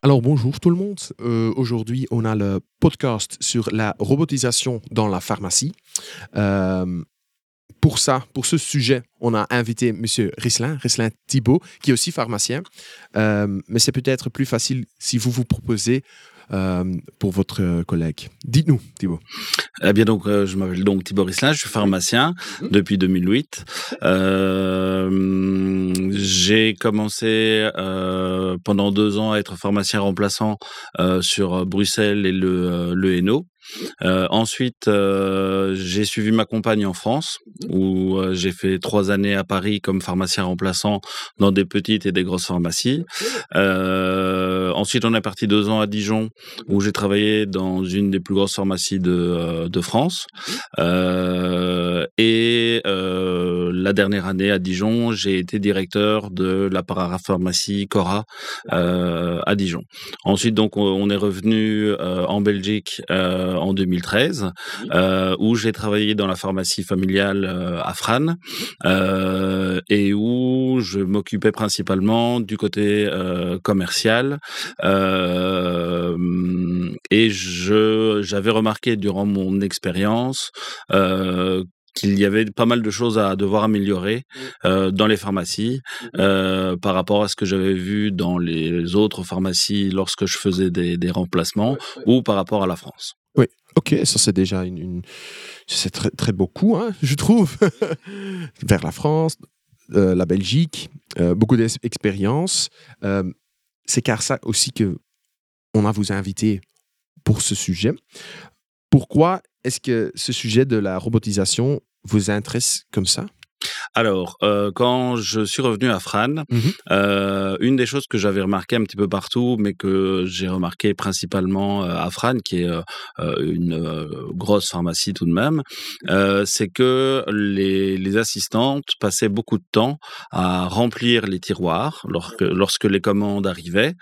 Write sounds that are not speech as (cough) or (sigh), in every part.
Alors bonjour tout le monde. Euh, Aujourd'hui, on a le podcast sur la robotisation dans la pharmacie. Euh, pour ça, pour ce sujet, on a invité Monsieur Rislin, Rislin Thibault, qui est aussi pharmacien. Euh, mais c'est peut-être plus facile si vous vous proposez pour votre collègue. Dites-nous, Thibault. Eh bien donc, euh, je m'appelle donc Thibault Rislin, je suis pharmacien depuis 2008. Euh, j'ai commencé euh, pendant deux ans à être pharmacien remplaçant euh, sur Bruxelles et le, le Hainaut. Euh, ensuite, euh, j'ai suivi ma compagne en France, où euh, j'ai fait trois années à Paris comme pharmacien remplaçant dans des petites et des grosses pharmacies. Ensuite, on est parti deux ans à Dijon, où j'ai travaillé dans une des plus grosses pharmacies de, de France. Et la dernière année à Dijon, j'ai été directeur de la parapharmacie Cora euh, à Dijon. Ensuite, donc, on, on est revenu euh, en Belgique euh, en 2013, euh, où j'ai travaillé dans la pharmacie familiale euh, à Fran, euh, et où je m'occupais principalement du côté euh, commercial. Euh, et je j'avais remarqué durant mon expérience euh, qu'il y avait pas mal de choses à devoir améliorer euh, dans les pharmacies euh, par rapport à ce que j'avais vu dans les autres pharmacies lorsque je faisais des, des remplacements ou par rapport à la France. Oui, ok, ça c'est déjà une, c'est très, très beaucoup, hein, je trouve, (laughs) vers la France, euh, la Belgique, euh, beaucoup d'expérience. Euh, c'est car ça aussi que on a vous invité pour ce sujet. Pourquoi est-ce que ce sujet de la robotisation vous intéresse comme ça? Alors, euh, quand je suis revenu à Fran, Mhm. euh, une des choses que j'avais remarqué un petit peu partout, mais que j'ai remarqué principalement euh, à Fran, qui est une grosse pharmacie tout de même, c'est que les, les assistantes passaient beaucoup de temps à remplir les tiroirs lorsque, lorsque les commandes arrivaient,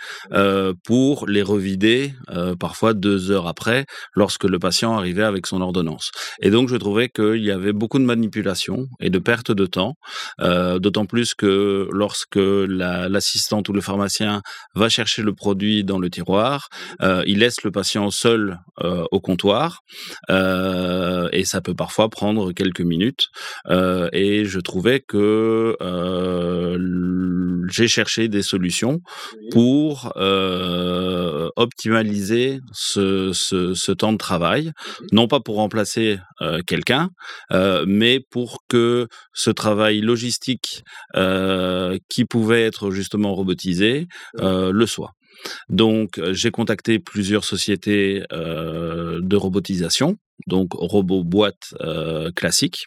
pour les revider parfois deux heures après, lorsque le patient arrivait avec son ordonnance. Et donc, je trouvais qu'il y avait beaucoup de manipulation et de perte de temps, euh, d'autant plus que lorsque la- l'assistante ou le pharmacien va chercher le produit dans le tiroir, euh, il laisse le patient seul euh, au comptoir, et ça peut parfois prendre quelques minutes. Et je trouvais que j'ai cherché des solutions pour optimaliser ce, ce- ce temps de travail, non pas pour remplacer quelqu'un, mais pour que ce travail logistique euh, qui pouvait être justement robotisé euh, le soit. Donc, j'ai contacté plusieurs sociétés euh, de robotisation, donc robots boîtes euh, classiques.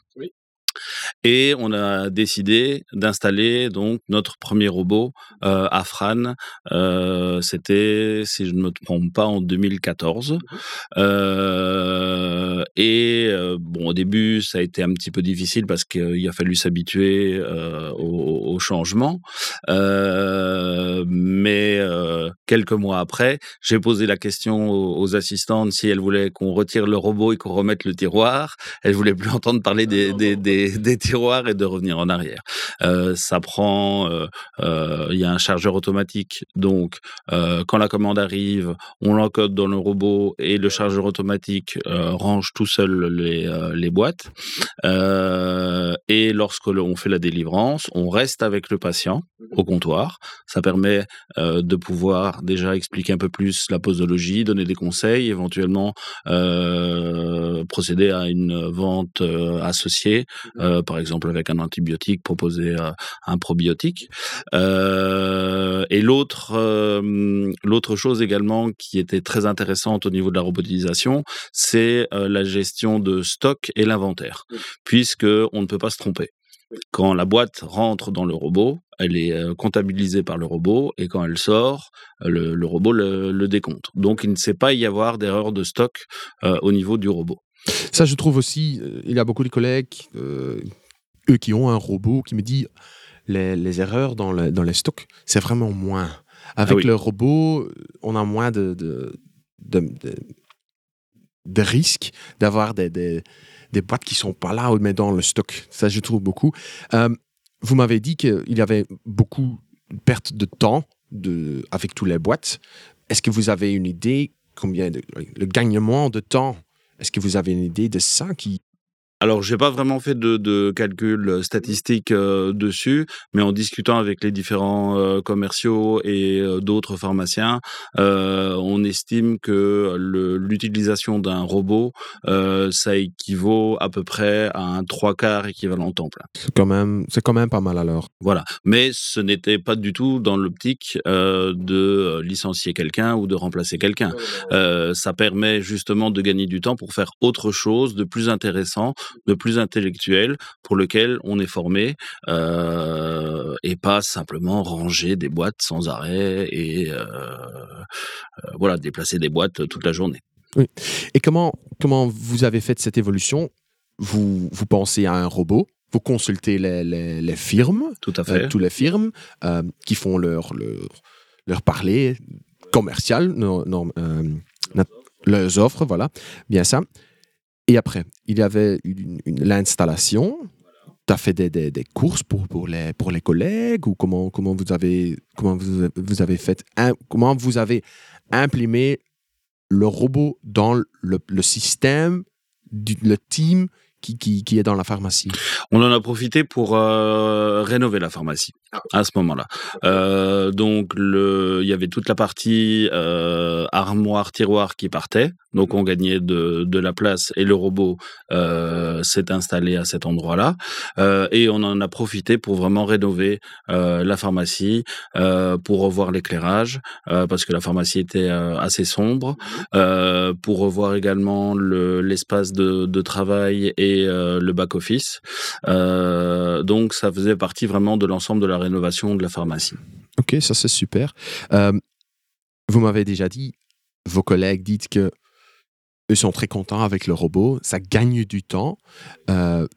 Et on a décidé d'installer donc notre premier robot euh, à Fran. Euh, C'était, si je ne me trompe pas, en 2014. Euh, et bon, au début, ça a été un petit peu difficile parce qu'il a fallu s'habituer au, au changement. Mais quelques mois après, j'ai posé la question aux, aux assistantes si elles voulaient qu'on retire le robot et qu'on remette le tiroir. Elles voulaient plus entendre parler des, des, des, des tiroirs et de revenir en arrière. Euh, ça prend, euh, euh, il y a un chargeur automatique, donc quand la commande arrive, on l'encode dans le robot et le chargeur automatique range tout seul les, les boîtes. Et lorsque l'on fait la délivrance, on reste avec le patient au comptoir. Ça permet de pouvoir déjà expliquer un peu plus la posologie, donner des conseils, éventuellement procéder à une vente associée, euh, par exemple avec un antibiotique, proposer euh, un probiotique. Euh, et l'autre l'autre chose également qui était très intéressante au niveau de la robotisation, c'est la gestion de stock et l'inventaire, puisque on ne peut pas se tromper. Quand la boîte rentre dans le robot, elle est comptabilisée par le robot et quand elle sort, le, le robot le, le décompte. Donc il ne sait pas y avoir d'erreur de stock euh, au niveau du robot. Ça, je trouve aussi, euh, il y a beaucoup de collègues, euh, eux qui ont un robot, qui me disent les, les erreurs dans, le- dans les stocks, c'est vraiment moins. Avec oui. le robot, on a moins de, de, de, de- de risques d'avoir des, des, des boîtes qui sont pas là, mais dans le stock. Ça, je trouve beaucoup. Euh, vous m'avez dit qu'il y avait beaucoup de perte de temps de, avec toutes les boîtes. est-ce que vous avez une idée combien de, le gagnement de temps Est-ce que vous avez une idée de ça qui alors, j'ai pas vraiment fait de, de calcul euh, statistique euh, dessus, mais en discutant avec les différents euh, commerciaux et d'autres pharmaciens, on estime que l'utilisation d'un robot, ça équivaut à peu près à un trois quarts équivalent temps plein. C'est quand même, c'est quand même pas mal alors. Voilà, mais ce n'était pas du tout dans l'optique de licencier quelqu'un ou de remplacer quelqu'un. ça permet justement de gagner du temps pour faire autre chose de plus intéressant de plus intellectuel pour lequel on est formé euh, et pas simplement ranger des boîtes sans arrêt et euh, euh, voilà déplacer des boîtes toute la journée. Oui. Et comment comment vous avez fait cette évolution? Vous, vous pensez à un robot vous consultez les, les, firmes, Tout à fait. toutes les firmes qui font leur, leur, leur parler commercial, non, non, leurs offres, voilà, bien ça. Et après, il y avait l'installation. Tu as fait des, courses pour, les, collègues ou comment, vous avez, comment vous, avez fait, comment vous avez imprimé le robot dans le, système, le team qui, est dans la pharmacie? On en a profité pour euh, rénover la pharmacie à ce moment-là. Euh, donc, il y avait toute la partie euh, armoire, tiroir qui partait. Donc, on gagnait de, de la place et le robot euh, s'est installé à cet endroit-là. Euh, et on en a profité pour vraiment rénover euh, la pharmacie, pour revoir l'éclairage, parce que la pharmacie était assez sombre, pour revoir également l'espace de, de travail et le back-office. Donc, ça faisait partie vraiment de l'ensemble de la rénovation de la pharmacie. Ok, ça c'est super. Vous m'avez déjà dit, vos collègues disent que sont très contents avec le robot, ça gagne du temps,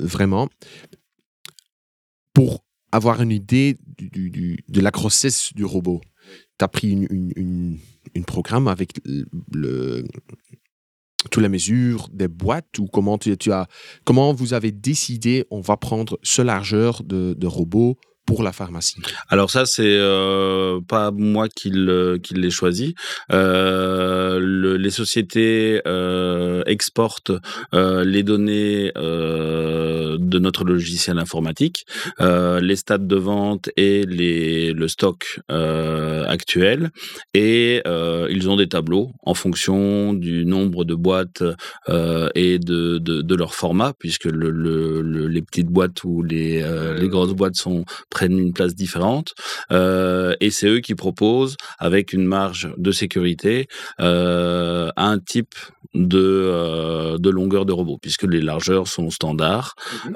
vraiment. Pour avoir une idée de la grossesse du robot, tu as pris une, programme avec le, toutes les mesures des boîtes ou comment tu, as comment vous avez décidé on va prendre ce largeur de robot pour la pharmacie Alors ça, c'est euh, pas moi qui l'ai choisi. Euh, le, les sociétés euh, exportent euh, les données de notre logiciel informatique, les stades de vente et les, le stock actuel, et ils ont des tableaux en fonction du nombre de boîtes et de, de, leur format, puisque le, le, les petites boîtes ou les, les grosses boîtes sont prennent une place différente. Euh, et c'est eux qui proposent, avec une marge de sécurité, euh, un type de, euh, de longueur de robot, puisque les largeurs sont standards. Mhm.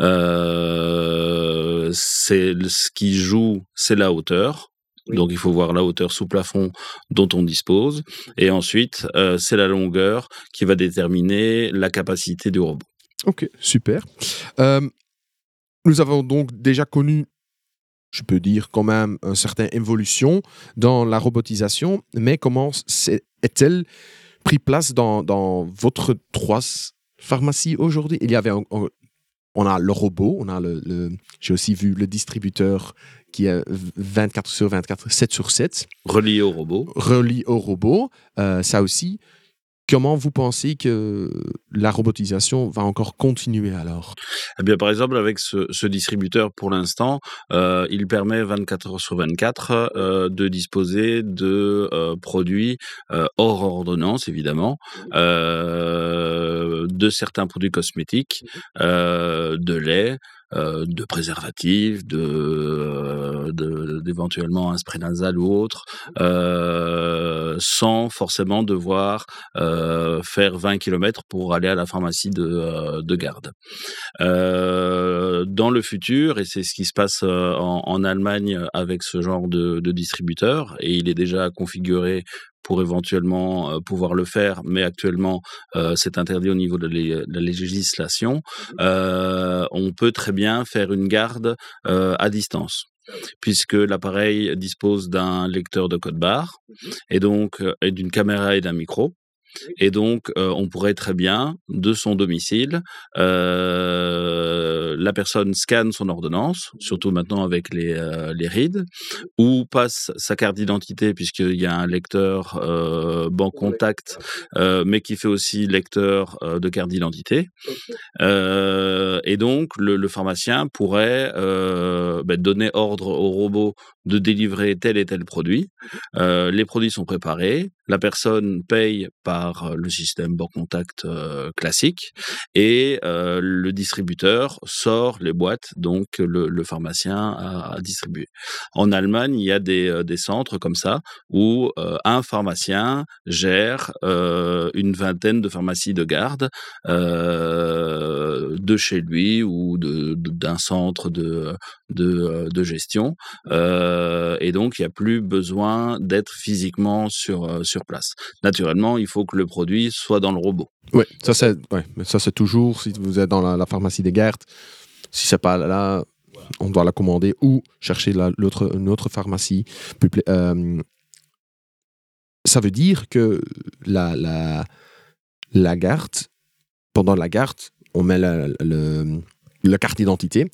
c'est ce qui joue, c'est la hauteur. Donc il faut voir la hauteur sous plafond dont on dispose. Et ensuite, c'est la longueur qui va déterminer la capacité du robot. Ok, super. nous avons donc déjà connu je peux dire quand même une certaine évolution dans la robotisation, mais comment est-elle pris place dans, dans votre trois pharmacies aujourd'hui? Il y avait on a le robot, on a le, j'ai aussi vu le distributeur qui est 24 sur 24, 7 sur 7. Relié au robot. Relié au robot. Euh, ça aussi, Comment vous pensez que la robotisation va encore continuer alors? Eh bien, par exemple, avec ce, distributeur, pour l'instant, euh, il permet 24 heures sur 24 euh, de disposer de euh, produits hors ordonnance, évidemment, de certains produits cosmétiques, de lait, de préservatifs, de, euh, d'éventuellement un spray nasal ou autre, euh, sans forcément devoir faire 20 km pour aller à la pharmacie de, de garde. dans le futur, et c'est ce qui se passe en, en Allemagne avec ce genre de, de distributeur, et il est déjà configuré pour éventuellement euh, pouvoir le faire, mais actuellement euh, c'est interdit au niveau de, la législation, mmh. Euh, on peut très bien faire une garde à distance puisque l'appareil dispose d'un lecteur de code barre mmh. et donc d'une caméra et d'un micro. Et donc, on pourrait très bien, de son domicile, la personne scanne son ordonnance, surtout maintenant avec les, les rides, ou passe sa carte d'identité, puisqu'il y a un lecteur banque contact, mais qui fait aussi lecteur de carte d'identité. et donc, le, pharmacien pourrait ben, donner ordre au robot de délivrer tel et tel produit. Euh, les produits sont préparés, la personne paye par euh, le système banque contact euh, classique et le distributeur sort les boîtes, donc le, pharmacien a, distribué. En Allemagne, il y a des, des centres comme ça où un pharmacien gère une vingtaine de pharmacies de garde de chez lui ou d'un centre de, de, de gestion. Euh, et donc, il n'y a plus besoin d'être physiquement sur, euh, sur place. Naturellement, il faut que le produit soit dans le robot. Oui, ça c'est ouais, toujours, si vous êtes dans la, pharmacie des Guertes, si c'est pas là, on doit la commander ou chercher l'autre, une autre pharmacie. Euh, ça veut dire que la, la, la garde, pendant la garde, on met le, le carte d'identité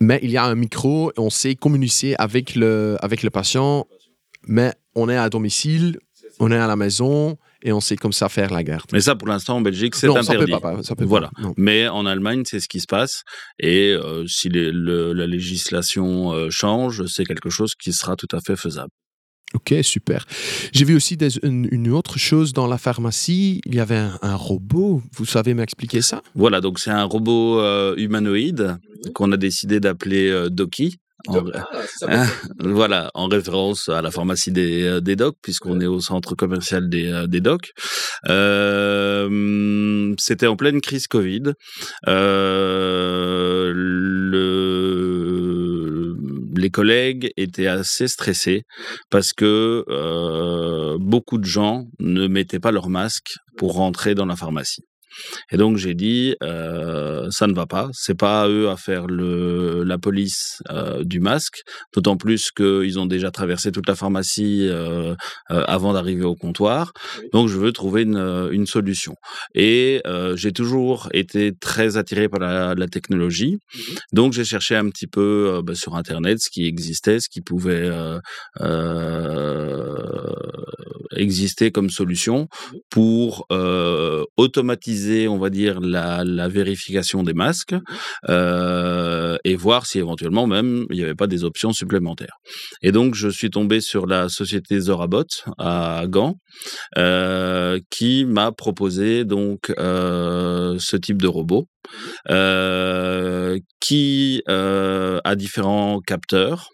mais il y a un micro, on sait communiquer avec le, avec le patient, mais on est à domicile, on est à la maison et on sait comme ça faire la garde. Mais ça, pour l'instant, en Belgique, c'est interdit. Ça peut pas, ça peut voilà. Mais en Allemagne, c'est ce qui se passe. Et euh, si la législation euh, change, c'est quelque chose qui sera tout à fait faisable. Ok, super. J'ai vu aussi une, autre chose dans la pharmacie. Il y avait un, robot. Vous savez m'expliquer ça? Voilà, donc c'est un robot euh, humanoïde qu'on a décidé d'appeler euh, Doki. Ah, (laughs) voilà, en référence à la pharmacie des, euh, des docs, puisqu'on est au centre commercial des, des docs. C'était en pleine crise Covid. le les collègues étaient assez stressés parce que euh, beaucoup de gens ne mettaient pas leur masque pour rentrer dans la pharmacie. Et donc j'ai dit, euh, ça ne va pas, c'est pas à eux à faire le, la police euh, du masque, d'autant plus qu'ils ont déjà traversé toute la pharmacie euh, avant d'arriver au comptoir. Donc je veux trouver une, une solution. Et j'ai toujours été très attiré par la, la technologie, mmh donc j'ai cherché un petit peu bah, sur Internet ce qui existait, ce qui pouvait exister comme solution mmh pour automatiser on va dire, la, vérification des masques euh, et voir si éventuellement même il n'y avait pas des options supplémentaires. Et donc, je suis tombé sur la société Zorabot à Gand euh, qui m'a proposé donc euh, ce type de robot qui a différents capteurs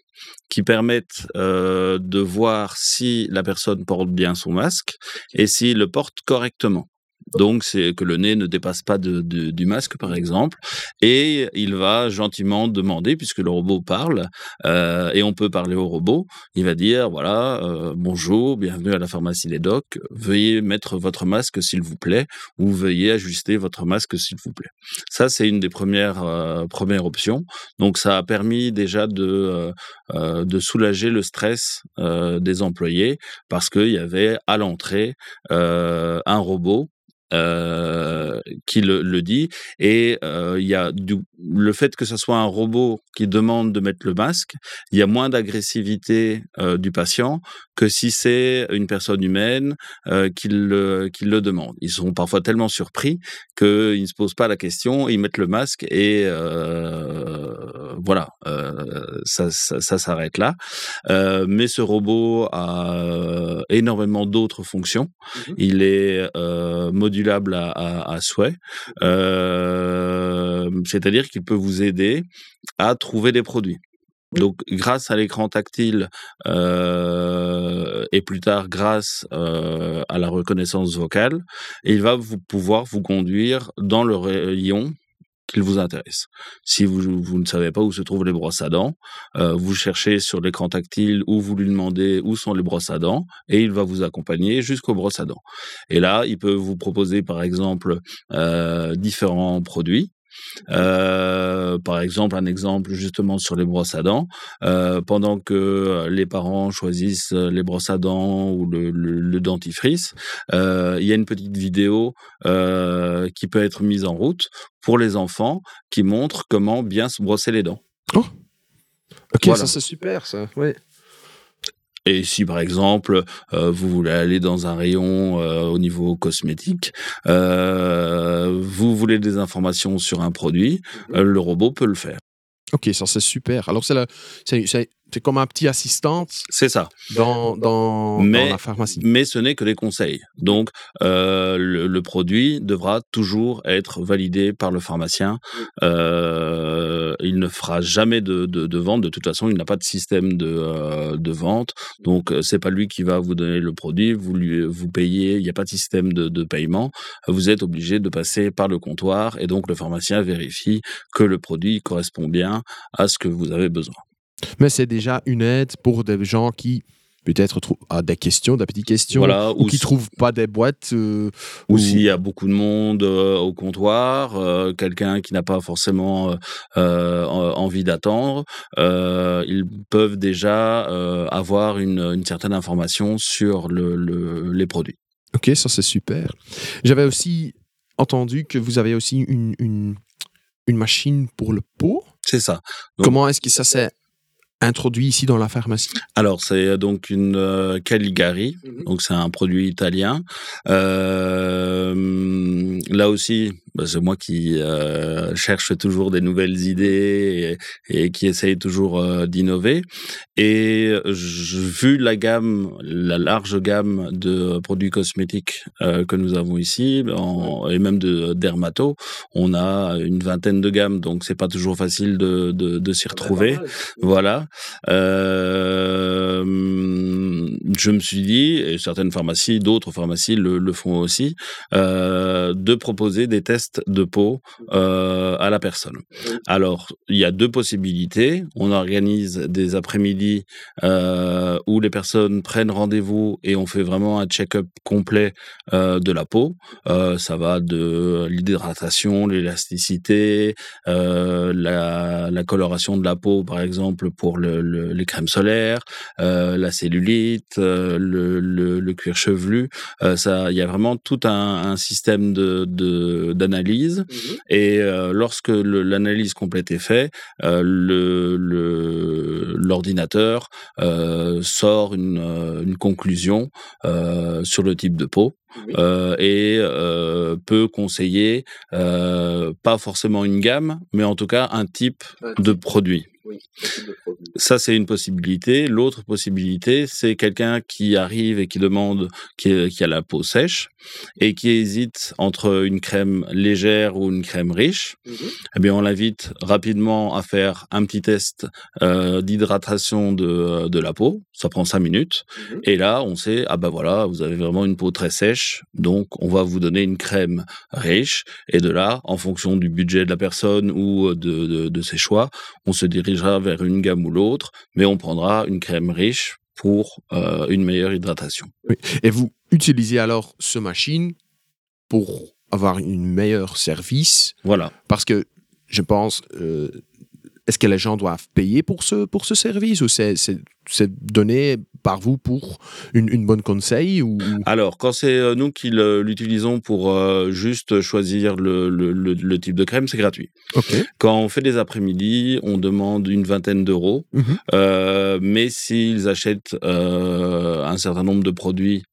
qui permettent de voir si la personne porte bien son masque et s'il le porte correctement. Donc, c'est que le nez ne dépasse pas du masque, par exemple. Et il va gentiment demander, puisque le robot parle, euh, et on peut parler au robot, il va dire, voilà, euh, bonjour, bienvenue à la pharmacie des docs, veuillez mettre votre masque, s'il vous plaît, ou veuillez ajuster votre masque, s'il vous plaît. Ça, c'est une des premières, euh, premières options. Donc, ça a permis déjà de, de soulager le stress des employés, parce qu'il y avait à l'entrée un robot euh, qui le, le, dit. Et euh, il y a du, le fait que ce soit un robot qui demande de mettre le masque, il y a moins d'agressivité euh, du patient que si c'est une personne humaine qui, le, qui le demande. Ils sont parfois tellement surpris qu'ils ne se posent pas la question, ils mettent le masque et voilà, ça, ça, ça s'arrête là. mais ce robot a énormément d'autres fonctions. Mmh il est à, souhait. Euh, c'est-à-dire qu'il peut vous aider à trouver des produits. Donc, grâce à l'écran tactile euh, et plus tard grâce euh, à la reconnaissance vocale, il va vous pouvoir vous conduire dans le rayon qu'il vous intéresse. Si vous, vous, ne savez pas où se trouvent les brosses à dents, euh, vous cherchez sur l'écran tactile ou vous lui demandez où sont les brosses à dents et il va vous accompagner jusqu'aux brosses à dents. Et là, il peut vous proposer par exemple euh, différents produits Euh, par exemple, un exemple justement sur les brosses à dents. Euh, pendant que les parents choisissent les brosses à dents ou le, le, dentifrice, euh, il y a une petite vidéo qui peut être mise en route pour les enfants qui montre comment bien se brosser les dents. Oh. Ok, ça c'est super, ça. Ouais. Et si par exemple euh, vous voulez aller dans un rayon euh, au niveau cosmétique, euh, vous voulez des informations sur un produit, mhm. le robot peut le faire. Ok, ça c'est super. Alors c'est c'est comme un petit assistant. C'est ça. Dans, dans, la pharmacie. Mais ce n'est que des conseils. Donc, euh, le, produit devra toujours être validé par le pharmacien. Euh, il ne fera jamais de, de, vente. De toute façon, il n'a pas de système de, euh, de vente. Donc, c'est pas lui qui va vous donner le produit. Vous lui, vous payez. Il n'y a pas de système de, de paiement. Vous êtes obligé de passer par le comptoir et donc le pharmacien vérifie que le produit correspond bien à ce que vous avez besoin. Mais c'est déjà une aide pour des gens qui peut-être ont des questions, des petites questions, ou, qui ne trouvent pas des boîtes. Euh, ou, s'il y a beaucoup de monde euh, au comptoir, euh, quelqu'un qui n'a pas forcément envie d'attendre, ils peuvent déjà avoir une, certaine information sur le, les produits. Ok, ça c'est super. J'avais aussi entendu que vous avez aussi une, une, une machine pour le pot. C'est ça. Comment est-ce que ça s'est introduit ici dans la pharmacie Alors, c'est euh, donc une euh, Caligari, mhm. donc c'est un produit italien. Euh, là aussi, bah, c'est moi qui euh, cherche toujours des nouvelles idées et, et qui essaye toujours euh, d'innover. Et je, vu la gamme, la large gamme de produits cosmétiques que nous avons ici, en, et même de dermato, on a une vingtaine de gammes, donc c'est pas toujours facile de, de, de s'y retrouver. Voilà. Euh, je me suis dit, et certaines pharmacies, d'autres pharmacies le, le, font aussi, euh, de proposer des tests de peau euh, à la personne. Alors, il y a deux possibilités. On organise des après-midi euh, où les personnes prennent rendez-vous et on fait vraiment un check-up complet de la peau. Ça va de l'hydratation, l'élasticité, la, la, coloration de la peau, par exemple, pour le, le, les crèmes solaires, la cellulite, le, le, cuir chevelu. ça, il y a vraiment tout un, un système de d'analyse. Mmh et lorsque l'analyse complète est faite, l'ordinateur sort une, une conclusion sur le type de peau. Et peut conseiller pas forcément une gamme, mais en tout cas un type de produit. Ça, c'est une possibilité. L'autre possibilité, c'est quelqu'un qui arrive et qui demande, qui, a la peau sèche et qui hésite entre une crème légère ou une crème riche. Mmh eh bien, on l'invite rapidement à faire un petit test euh, d'hydratation de, de, la peau. Ça prend cinq minutes. Mmh et là, on sait, ah ben voilà, vous avez vraiment une peau très sèche. Donc, on va vous donner une crème riche. Et de là, en fonction du budget de la personne ou de, de, de ses choix, on se dirige vers une gamme ou l'autre, mais on prendra une crème riche pour euh, une meilleure hydratation. Et vous utilisez alors ce machine pour avoir une meilleure service? Voilà. Parce que je pense, euh, est-ce que les gens doivent payer pour ce, pour ce service ou c'est donné par vous pour une, bonne conseil ou... Alors, quand c'est euh, nous qui l'utilisons pour euh, juste choisir le, le, type de crème, c'est gratuit. Quand on fait des après-midi, on demande une vingtaine d'euros. Mhm. Euh, mais s'ils achètent un certain nombre de produits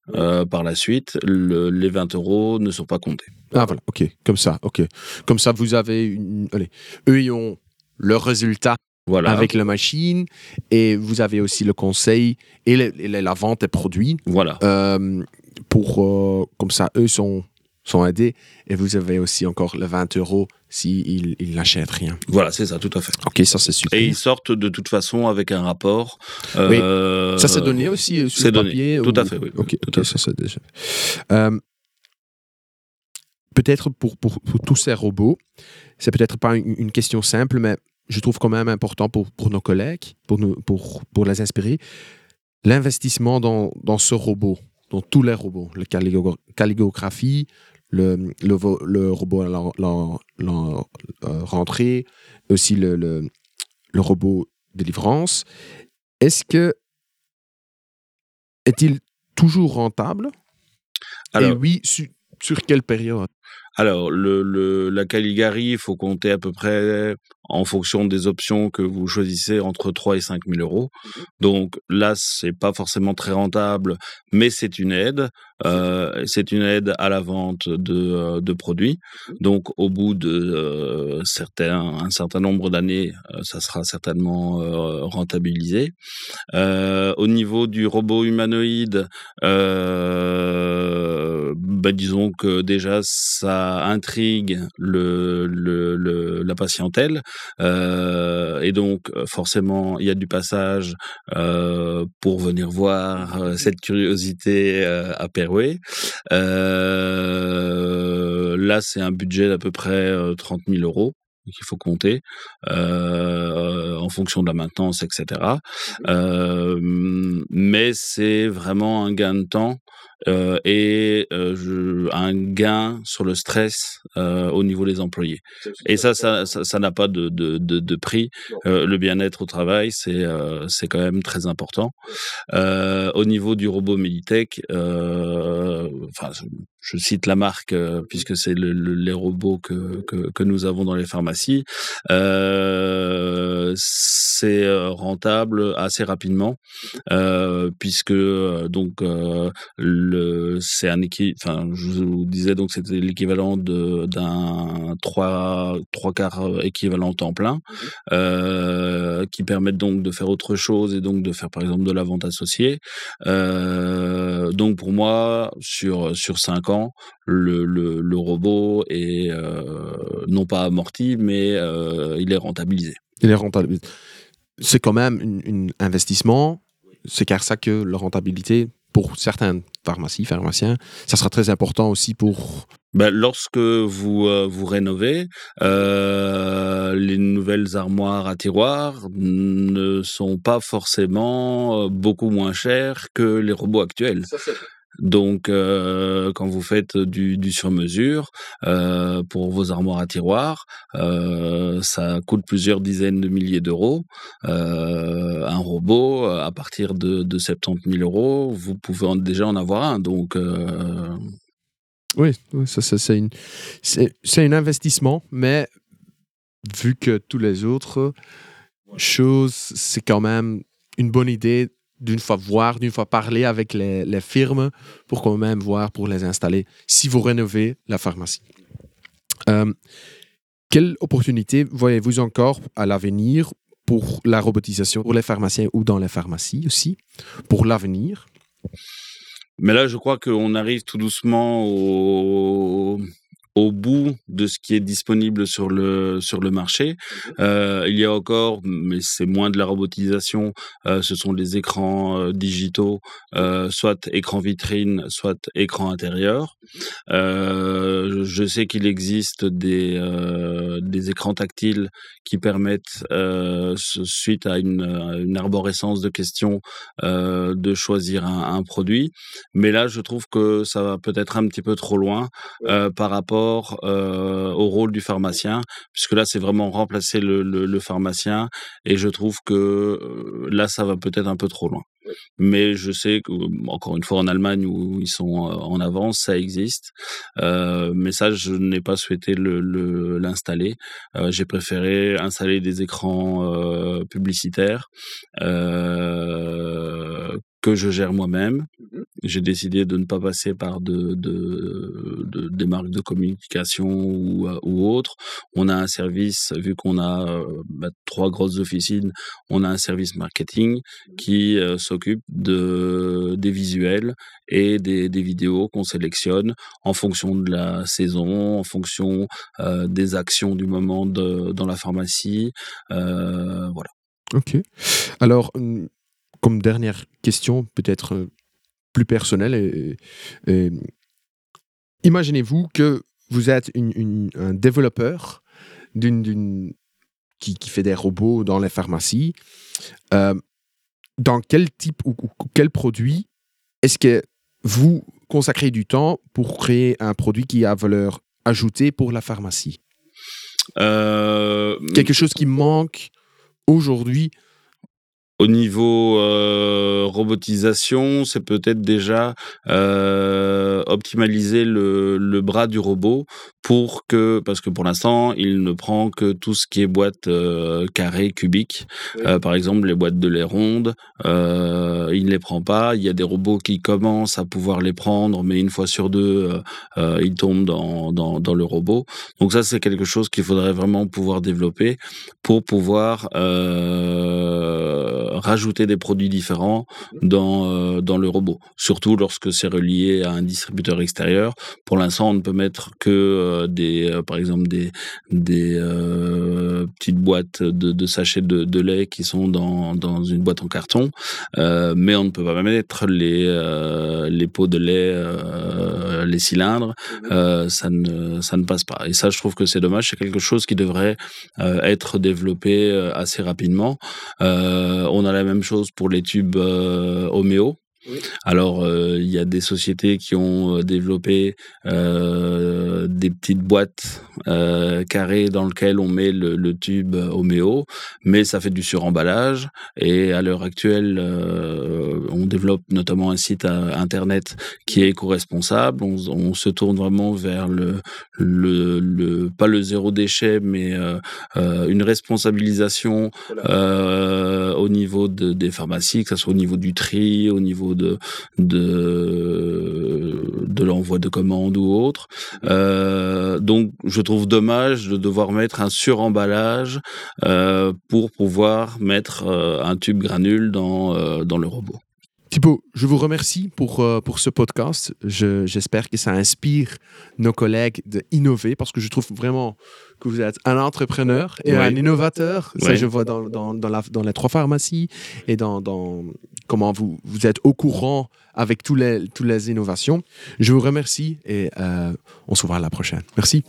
par la suite, les 20 euros ne sont pas comptés. Ah voilà, ok, comme ça, ok. Comme ça, vous avez une... Allez, eux, ils ont leur résultat voilà. avec la machine et vous avez aussi le conseil et, la vente des produits. Voilà. Euh, pour, euh, comme ça, eux sont, sont aidés et vous avez aussi encore les 20 euros s'ils si n'achètent rien. Voilà, c'est ça, tout à fait. Ok, ça c'est super. Et ils sortent de toute façon avec un rapport. Euh, oui. Ça s'est donné aussi sur le papier Tout à fait, oui. Ok, tout ça c'est déjà. peut-être pour, pour, pour, tous ces robots, c'est peut-être pas une, question simple, mais je trouve quand même important pour, pour nos collègues, pour, nous, pour, pour les inspirer, l'investissement dans, dans, ce robot, dans tous les robots, la calligraphie, le, le, robot à la, rentrée, aussi le, le, robot de livrance. Est-ce que est-il toujours rentable? Et oui, sur quelle période? Alors, le, la Caligari, il faut compter à peu près en fonction des options que vous choisissez entre 3 et 5 000 euros. Mmh Donc là, c'est pas forcément très rentable, mais c'est une aide. Euh, c'est une aide à la vente de, euh, de produits. Mmh Donc au bout de euh, certains, un certain nombre d'années, ça sera certainement rentabilisé. au niveau du robot humanoïde, bah, disons que déjà ça intrigue le, le, le la patientèle euh, et donc, euh, forcément, il y a du passage euh, pour venir voir euh, cette curiosité euh, à Perouet. là, c'est un budget d'à peu près 30 000 euros qu'il faut compter euh, en fonction de la maintenance, etc. Euh, mais c'est vraiment un gain de temps euh, et euh, un gain sur le stress euh, au niveau des employés. Et ça, ça, ça n'a pas de, de, de, de prix. le bien-être au travail, c'est c'est quand même très important. au niveau du robot Meditech, enfin, je cite la marque puisque c'est le, les robots que, que, que, nous avons dans les pharmacies. c'est rentable assez rapidement puisque donc c'est un enfin, je vous disais donc c'était l'équivalent d'un trois trois quarts euh, équivalent temps plein, mmh euh, qui permettent donc de faire autre chose et donc de faire par exemple de la vente associée. Euh, donc pour moi, sur sur cinq ans, le, le, le robot est euh, non pas amorti, mais il est rentabilisé. Il est rentabilisé. C'est quand même un investissement. C'est car ça que la rentabilité pour certaines pharmacies, pharmaciens, ça sera très important aussi pour... Ben, lorsque vous euh, vous rénovez, euh, les nouvelles armoires à tiroirs ne sont pas forcément euh, beaucoup moins chères que les robots actuels. Ça, donc, euh, quand vous faites du, du sur-mesure euh, pour vos armoires à tiroirs, euh, ça coûte plusieurs dizaines de milliers d'euros. Un robot, à partir de, de 70 000 euros, vous pouvez déjà en avoir un. Donc, oui, ça, ça c'est une, un investissement, mais vu que tous les autres choses, c'est quand même une bonne idée d'une fois voir, d'une fois parler avec les, firmes pour quand même voir pour les installer si vous rénovez la pharmacie. Euh, quelle opportunité voyez-vous encore à l'avenir pour la robotisation pour les pharmaciens ou dans les pharmacies aussi, pour l'avenir? Mais là, je crois qu'on arrive tout doucement au, au bout de ce qui est disponible sur le sur le marché. Euh, il y a encore, mais c'est moins de la robotisation. Euh, ce sont des écrans euh, digitaux, soit écran vitrine, soit écran intérieur. Je sais qu'il existe des des écrans tactiles qui permettent, suite à une, une, arborescence de questions, de choisir un, un, produit. Mais là, je trouve que ça va peut-être un petit peu trop loin par rapport euh, au rôle du pharmacien, puisque là, c'est vraiment remplacer le, pharmacien, et je trouve que euh, là, ça va peut-être un peu trop loin. Mais je sais que, encore une fois, en Allemagne où ils sont euh, en avance, ça existe. Mais ça, je n'ai pas souhaité l'installer. Le, J'ai préféré installer des écrans publicitaires que je gère moi-même. J'ai décidé de ne pas passer par de, de, de des marques de communication ou, euh, ou autres. On a un service, vu qu'on a euh, bah, trois grosses officines, on a un service marketing qui euh, s'occupe de des visuels et des, vidéos qu'on sélectionne en fonction de la saison, en fonction des actions du moment dans la pharmacie. Voilà. Ok. Alors, comme dernière question, peut-être plus et, et, imaginez-vous que vous êtes une, une, un développeur d'une, qui, qui, fait des robots dans les pharmacies. Euh, dans quel type ou, ou quel produit est-ce que vous, consacrer du temps pour créer un produit qui a valeur ajoutée pour la pharmacie? Euh, Quelque chose qui manque aujourd'hui Au niveau euh, robotisation, c'est peut-être déjà euh, optimaliser le, le bras du robot pour que, parce que pour l'instant, il ne prend que tout ce qui est boîte euh, carrée, cubique. Oui. Euh, par exemple, les boîtes de lait rondes, euh, il ne les prend pas. Il y a des robots qui commencent à pouvoir les prendre, mais une fois sur deux, euh, euh, ils tombent dans, dans, dans le robot. Donc ça, c'est quelque chose qu'il faudrait vraiment pouvoir développer pour pouvoir euh, rajouter des produits différents dans, euh, dans le robot. Surtout lorsque c'est relié à un distributeur extérieur. Pour l'instant, on ne peut mettre que euh, des, euh, par exemple, des, des petites boîtes de, de sachets de, de lait qui sont dans, dans une boîte en carton, mais on ne peut pas mettre les, les pots de lait, les cylindres. Euh, ça, ne, ça ne passe pas. Et ça, je trouve que c'est dommage. C'est quelque chose qui devrait être développé assez rapidement. Euh, on a la même chose pour les tubes euh, homéo. Oui. Alors, euh, il y a des sociétés qui ont euh, développé euh, des petites boîtes carrées dans lesquelles on met le, le tube homéo, mais ça fait du suremballage. Et à l'heure actuelle, on développe notamment un site internet qui est éco-responsable. On, on se tourne vraiment vers le, le, le pas le zéro déchet, mais euh, euh, une responsabilisation euh, au niveau de, des pharmacies, que ce soit au niveau du tri, au niveau de, l'envoi de commandes ou autre. Euh, donc, je trouve dommage de devoir mettre un suremballage euh, pour pouvoir mettre euh, un tube granule dans le robot. Thibaut, je vous remercie pour, euh, pour ce podcast. Je- J'espère que ça inspire nos collègues d'innover parce que je trouve vraiment que vous êtes un entrepreneur et un innovateur. Ça, je vois dans, dans, dans, la- dans les trois pharmacies et dans, dans comment vous, vous êtes au courant avec tous les, toutes les innovations. Je vous remercie et euh, on se voit à la prochaine. Merci.